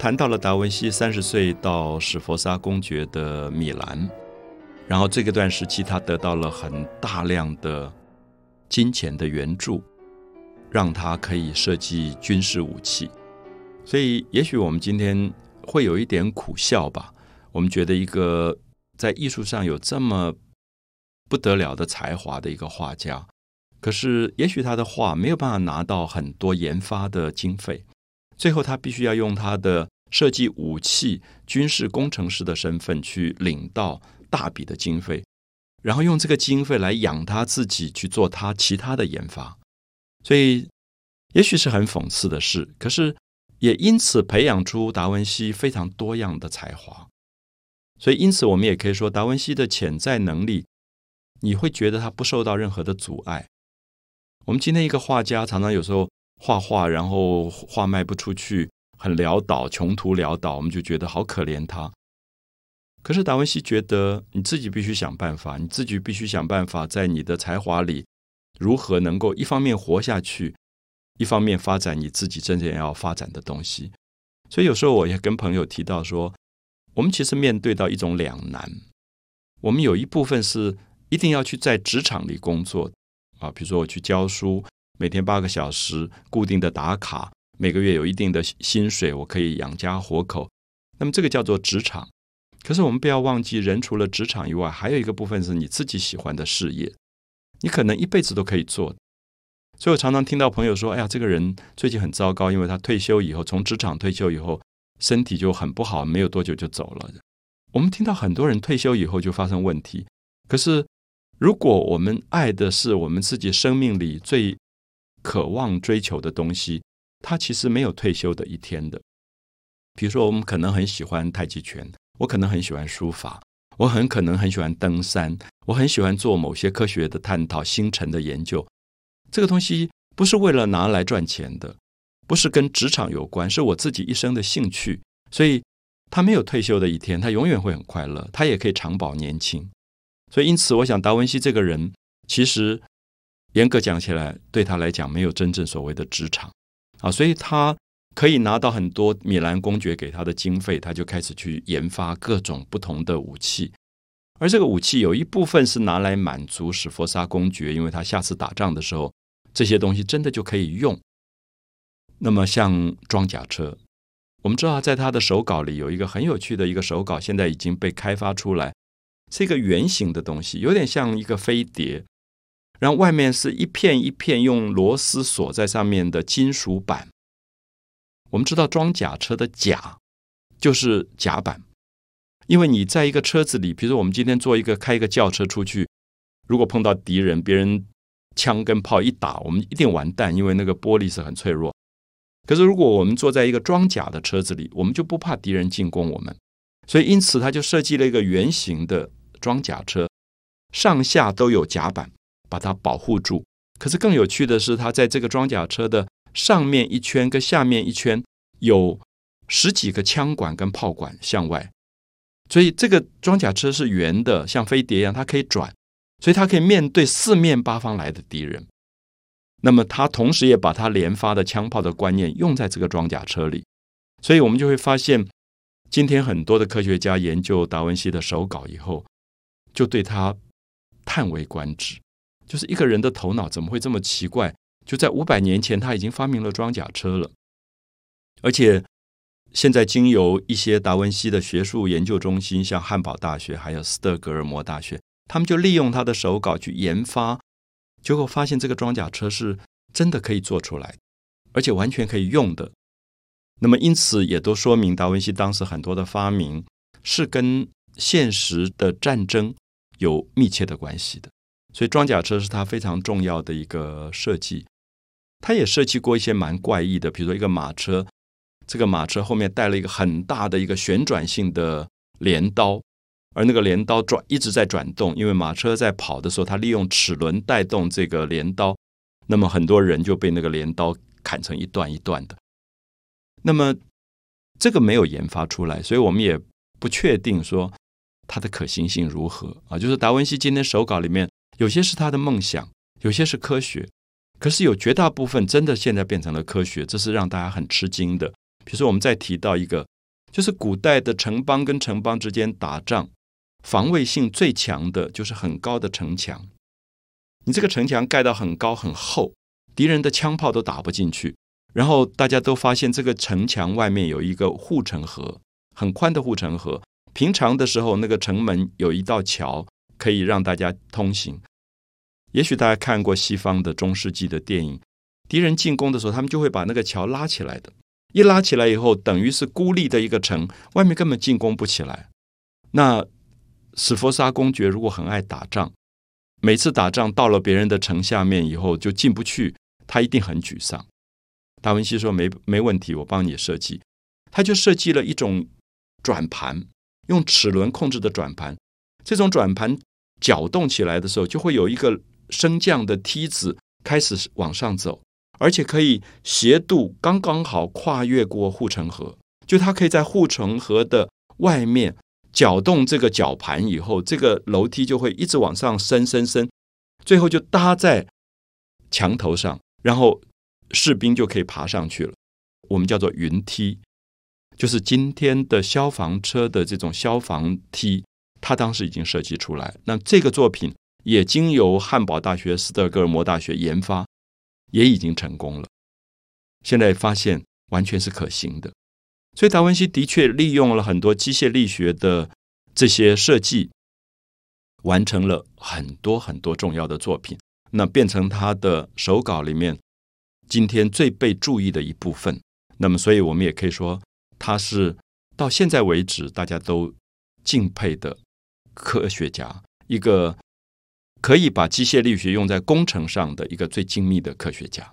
谈到了达文西三十岁到史佛沙公爵的米兰，然后这个段时期他得到了很大量的金钱的援助，让他可以设计军事武器。所以，也许我们今天会有一点苦笑吧。我们觉得一个在艺术上有这么不得了的才华的一个画家，可是也许他的画没有办法拿到很多研发的经费。最后，他必须要用他的设计武器、军事工程师的身份去领到大笔的经费，然后用这个经费来养他自己去做他其他的研发。所以，也许是很讽刺的事，可是也因此培养出达文西非常多样的才华。所以，因此我们也可以说，达文西的潜在能力，你会觉得他不受到任何的阻碍。我们今天一个画家，常常有时候。画画，然后画卖不出去，很潦倒，穷途潦倒，我们就觉得好可怜他。可是达文西觉得，你自己必须想办法，你自己必须想办法，在你的才华里，如何能够一方面活下去，一方面发展你自己真正要发展的东西。所以有时候我也跟朋友提到说，我们其实面对到一种两难，我们有一部分是一定要去在职场里工作啊，比如说我去教书。每天八个小时固定的打卡，每个月有一定的薪水，我可以养家活口。那么这个叫做职场。可是我们不要忘记，人除了职场以外，还有一个部分是你自己喜欢的事业，你可能一辈子都可以做。所以我常常听到朋友说：“哎呀，这个人最近很糟糕，因为他退休以后，从职场退休以后，身体就很不好，没有多久就走了。”我们听到很多人退休以后就发生问题。可是如果我们爱的是我们自己生命里最渴望追求的东西，他其实没有退休的一天的。比如说，我们可能很喜欢太极拳，我可能很喜欢书法，我很可能很喜欢登山，我很喜欢做某些科学的探讨、星辰的研究。这个东西不是为了拿来赚钱的，不是跟职场有关，是我自己一生的兴趣。所以，他没有退休的一天，他永远会很快乐，他也可以长保年轻。所以，因此，我想达文西这个人其实。严格讲起来，对他来讲没有真正所谓的职场啊，所以他可以拿到很多米兰公爵给他的经费，他就开始去研发各种不同的武器。而这个武器有一部分是拿来满足史佛沙公爵，因为他下次打仗的时候，这些东西真的就可以用。那么像装甲车，我们知道在他的手稿里有一个很有趣的一个手稿，现在已经被开发出来，是一个圆形的东西，有点像一个飞碟。然后外面是一片一片用螺丝锁在上面的金属板。我们知道装甲车的甲就是甲板，因为你在一个车子里，比如说我们今天坐一个开一个轿车出去，如果碰到敌人，别人枪跟炮一打，我们一定完蛋，因为那个玻璃是很脆弱。可是如果我们坐在一个装甲的车子里，我们就不怕敌人进攻我们。所以因此他就设计了一个圆形的装甲车，上下都有甲板。把它保护住。可是更有趣的是，它在这个装甲车的上面一圈跟下面一圈有十几个枪管跟炮管向外，所以这个装甲车是圆的，像飞碟一样，它可以转，所以它可以面对四面八方来的敌人。那么，它同时也把它连发的枪炮的观念用在这个装甲车里，所以我们就会发现，今天很多的科学家研究达文西的手稿以后，就对他叹为观止。就是一个人的头脑怎么会这么奇怪？就在五百年前，他已经发明了装甲车了，而且现在经由一些达文西的学术研究中心，像汉堡大学还有斯德哥尔摩大学，他们就利用他的手稿去研发，结果发现这个装甲车是真的可以做出来，而且完全可以用的。那么因此也都说明达文西当时很多的发明是跟现实的战争有密切的关系的。所以装甲车是他非常重要的一个设计，他也设计过一些蛮怪异的，比如说一个马车，这个马车后面带了一个很大的一个旋转性的镰刀，而那个镰刀转一直在转动，因为马车在跑的时候，它利用齿轮带动这个镰刀，那么很多人就被那个镰刀砍成一段一段的。那么这个没有研发出来，所以我们也不确定说它的可行性如何啊。就是达文西今天手稿里面。有些是他的梦想，有些是科学，可是有绝大部分真的现在变成了科学，这是让大家很吃惊的。比如说，我们再提到一个，就是古代的城邦跟城邦之间打仗，防卫性最强的就是很高的城墙。你这个城墙盖到很高很厚，敌人的枪炮都打不进去。然后大家都发现，这个城墙外面有一个护城河，很宽的护城河。平常的时候，那个城门有一道桥，可以让大家通行。也许大家看过西方的中世纪的电影，敌人进攻的时候，他们就会把那个桥拉起来的。一拉起来以后，等于是孤立的一个城，外面根本进攻不起来。那史佛沙公爵如果很爱打仗，每次打仗到了别人的城下面以后就进不去，他一定很沮丧。达文西说：“没没问题，我帮你设计。”他就设计了一种转盘，用齿轮控制的转盘。这种转盘搅动起来的时候，就会有一个升降的梯子开始往上走，而且可以斜度刚刚好跨越过护城河。就它可以在护城河的外面搅动这个绞盘以后，这个楼梯就会一直往上升升升，最后就搭在墙头上，然后。士兵就可以爬上去了，我们叫做云梯，就是今天的消防车的这种消防梯，它当时已经设计出来。那这个作品也经由汉堡大学、斯德哥尔摩大学研发，也已经成功了。现在发现完全是可行的，所以达文西的确利用了很多机械力学的这些设计，完成了很多很多重要的作品，那变成他的手稿里面。今天最被注意的一部分，那么，所以我们也可以说，他是到现在为止大家都敬佩的科学家，一个可以把机械力学用在工程上的一个最精密的科学家。